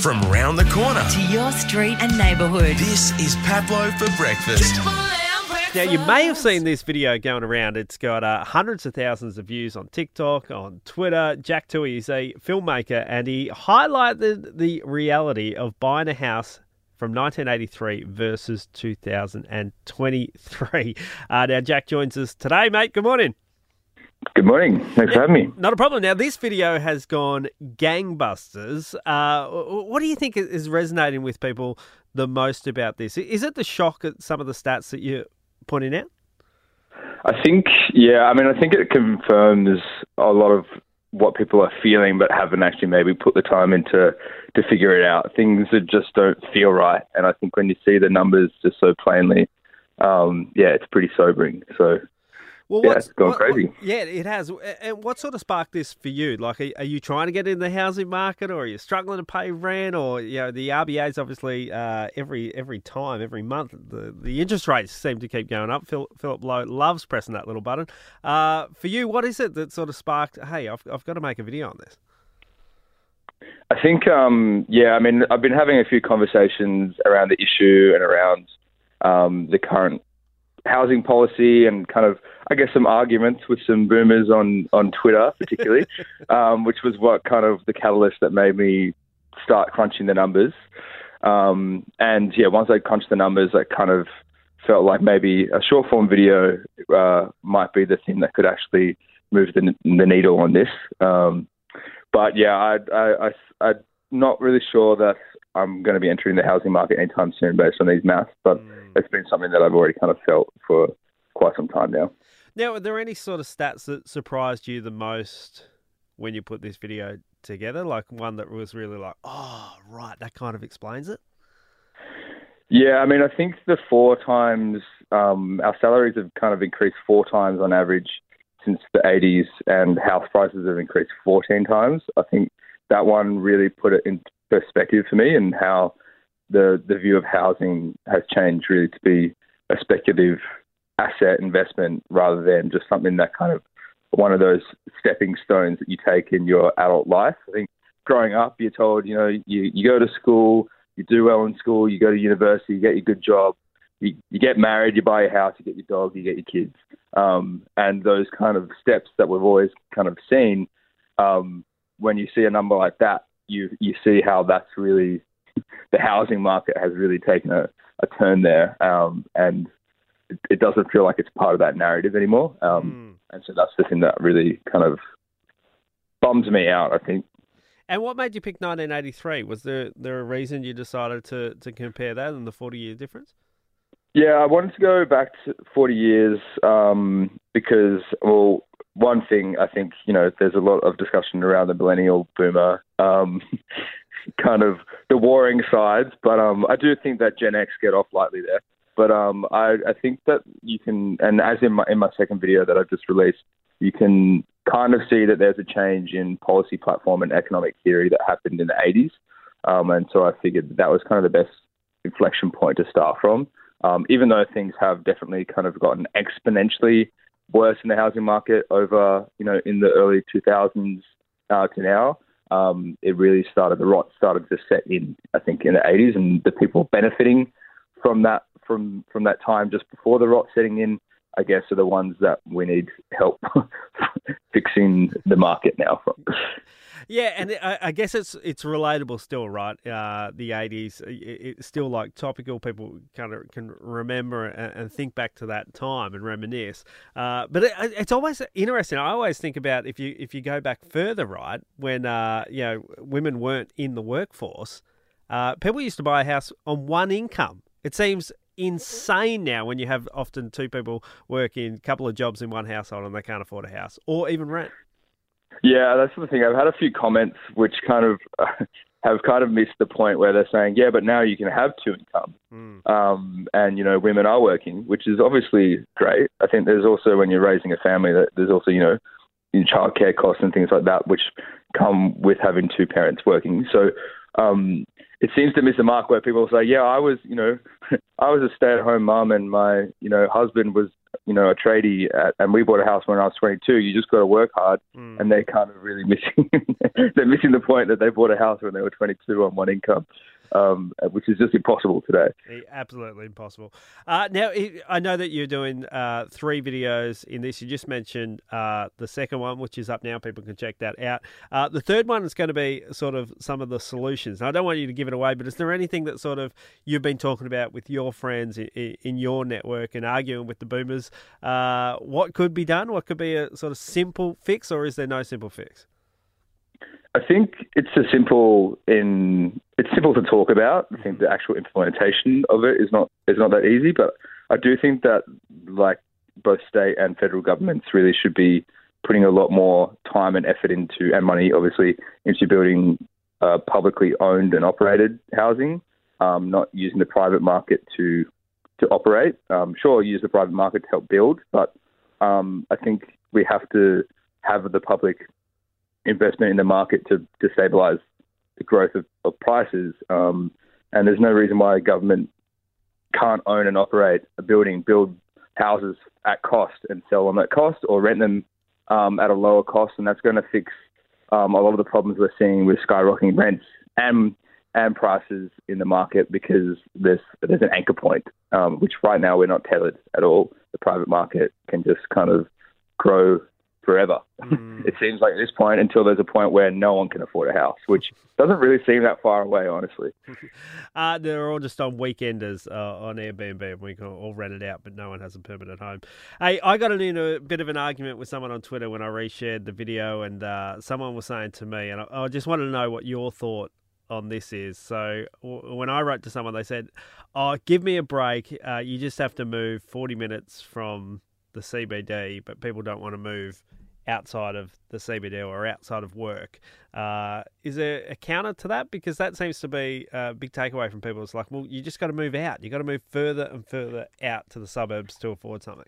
from round the corner. to your street and neighbourhood. This is Pablo for breakfast. Now, you may have seen this video going around. It's got uh, hundreds of thousands of views on TikTok, on Twitter. Jack Toohey is a filmmaker, and he highlighted the reality of buying a house from 1983 versus 2023. Uh, now, Jack joins us today, mate. Good morning. Good morning. Thanks for having me. Not a problem. Now, this video has gone gangbusters. Uh, what do you think is resonating with people the most about this? Is it the shock at some of the stats that you're pointing out? I think, yeah, I mean, I think it confirms a lot of what people are feeling, but haven't actually maybe put the time into to figure it out. Things that just don't feel right, and I think when you see the numbers just so plainly, um, yeah, it's pretty sobering. So Well, Yeah, what's- it's gone what- crazy. what- yeah, it has. And what sort of sparked this for you? Like, are, are you trying to get in the housing market, or are you struggling to pay rent, or you know, the RBA's obviously uh, every every time, every month, the, the interest rates seem to keep going up. Phil, Philip Lowe loves pressing that little button. Uh, for you, what is it that sort of sparked? Hey, I've, I've got to make a video on this. I think, um, yeah, I mean, I've been having a few conversations around the issue and around um, the current housing policy and kind of, I guess, some arguments with some boomers on, on Twitter, particularly, um, which was what kind of the catalyst that made me start crunching the numbers. Um, and yeah, once I crunched the numbers, I kind of felt like maybe a short form video uh, might be the thing that could actually move the, the needle on this. Um, but yeah, I, I, I, I'm not really sure that I'm going to be entering the housing market anytime soon based on these maths, but it's been something that I've already kind of felt for quite some time now. Now, are there any sort of stats that surprised you the most when you put this video together? Like one that was really like, oh, right, that kind of explains it. Yeah, I mean, I think the four times um, our salaries have kind of increased four times on average since the 80s, and house prices have increased 14 times. I think that one really put it in perspective for me and how the the view of housing has changed really to be a speculative asset investment rather than just something that kind of one of those stepping stones that you take in your adult life. I think growing up, you're told, you know, you, you go to school, you do well in school, you go to university, you get your good job, you, you get married, you buy a house, you get your dog, you get your kids. Um, and those kind of steps that we've always kind of seen, um, when you see a number like that, you, you see how that's really, the housing market has really taken a, a turn there. Um, and it, it doesn't feel like it's part of that narrative anymore. Um, And so that's the thing that really kind of bums me out, I think. And what made you pick 1983? Was there there a reason you decided to, to compare that and the 40 year difference? Yeah, I wanted to go back to 40 years um, because, well, one thing I think, you know, there's a lot of discussion around the millennial boomer, um, kind of the warring sides, but um, I do think that Gen X get off lightly there. But um, I, I think that you can, and as in my in my second video that I've just released, you can kind of see that there's a change in policy platform and economic theory that happened in the 80s. Um, and so I figured that, that was kind of the best inflection point to start from. Um, even though things have definitely kind of gotten exponentially worse in the housing market over, you know, in the early 2000s uh, to now, um, it really started, the rot started to set in, I think, in the 80s, and the people benefiting from that from from that time just before the rot setting in, I guess, are the ones that we need help fixing the market now from. Yeah, and I, I guess it's it's relatable still, right? Uh, the '80s, it, it's still like topical. People kind of can remember and, and think back to that time and reminisce. Uh, but it, it's always interesting. I always think about if you if you go back further, right, when uh, you know women weren't in the workforce, uh, people used to buy a house on one income. It seems insane now when you have often two people working a couple of jobs in one household and they can't afford a house or even rent. Yeah, that's the thing. I've had a few comments which kind of uh, have kind of missed the point where they're saying, yeah, but now you can have two incomes. Um, and, you know, women are working, which is obviously great. I think there's also, when you're raising a family, that there's also, you know, in childcare costs and things like that, which come with having two parents working. So um, it seems to miss the mark where people say, yeah, I was, you know, I was a stay-at-home mum and my, you know, husband was you know, a tradie, at, and we bought a house when I was 22. You just got to work hard, Mm. and they're kind of really missing. they're missing the point that they bought a house when they were 22 on one income, um, which is just impossible today. Eh, Absolutely impossible. Uh, now, I- know that you're doing uh, three videos in this. You just mentioned uh, the second one, which is up now. People can check that out. Uh, the third one is going to be sort of some of the solutions. Now, I don't want you to give it away, but is there anything that sort of you've been talking about with your friends in, in your network and arguing with the boomers? Uh, what could be done? What could be a sort of simple fix, or is there no simple fix? I think it's a simple in it's simple to talk about. I think the actual implementation of it is not is not that easy, but I do think that like both state and federal governments really should be putting a lot more time and effort into and money, obviously, into building uh, publicly owned and operated housing, um, not using the private market to to operate. Um, sure, use the private market to help build, but um, I think we have to have the public investment in the market to, to stabilize the growth of, of prices. Um, and there's no reason why a government can't own and operate a building, build houses at cost and sell them at cost or rent them um, at a lower cost. And that's going to fix um, a lot of the problems we're seeing with skyrocketing rents and and prices in the market because there's there's an anchor point, um, which right now we're not tethered at all. The private market can just kind of grow forever. it seems like at this point until there's a point where no one can afford a house, which doesn't really seem that far away, honestly. Uh, they're all just on weekenders uh, on Airbnb, and we can all rent it out, but no one has a permanent home. Hey, I got in a bit of an argument with someone on Twitter when I reshared the video, and uh, someone was saying to me, and I, I just wanted to know what your thought on this is. So w- when I wrote to someone, they said, "Oh, give me a break. Uh, you just have to move 40 minutes from the CBD, but people don't want to move." outside of the CBD or outside of work. Uh, is there a counter to that? Because that seems to be a big takeaway from people. It's like, well, you just got to move out. You got to move further and further out to the suburbs to afford something.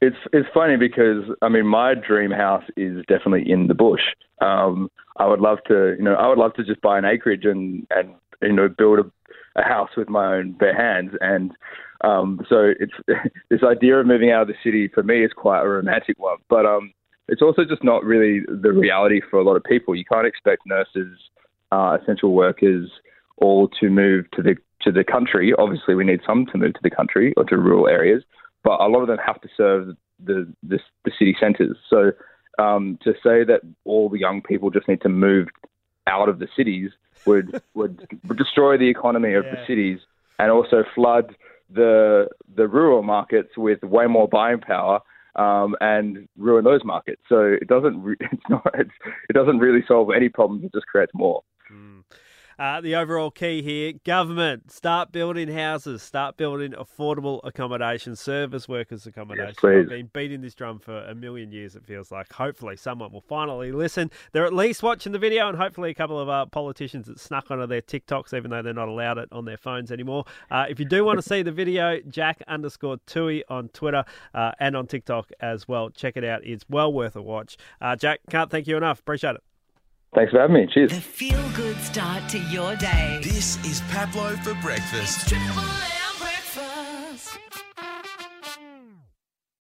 It's it's funny because I mean my dream house is definitely in the bush. Um, I would love to, you know, I would love to just buy an acreage and and you know build a, a house with my own bare hands. And um, so it's this idea of moving out of the city for me is quite a romantic one. But um, it's also just not really the reality for a lot of people. You can't expect nurses, uh, essential workers, all to move to the to the country. Obviously, we need some to move to the country or to rural areas, but a lot of them have to serve the the, the city centres. So um, to say that all the young people just need to move out of the cities would would, would destroy the economy of the cities and also flood the the rural markets with way more buying power um, and ruin those markets. So it doesn't re- it's not it's, it doesn't really solve any problems. It just creates more. Uh, the overall key here government, start building houses, start building affordable accommodation, service workers' accommodation. please. I've been beating this drum for a million years, it feels like. Hopefully, someone will finally listen. They're at least watching the video, and hopefully, a couple of uh, politicians that snuck onto their TikToks, even though they're not allowed it on their phones anymore. Uh, if you do want to see the video, Jack underscore Toohey on Twitter uh, and on TikTok as well. Check it out. It's well worth a watch. Uh, Jack, can't thank you enough. Appreciate it. Thanks for having me. Cheers. The feel good start to your day. This is Pablo for breakfast. Triple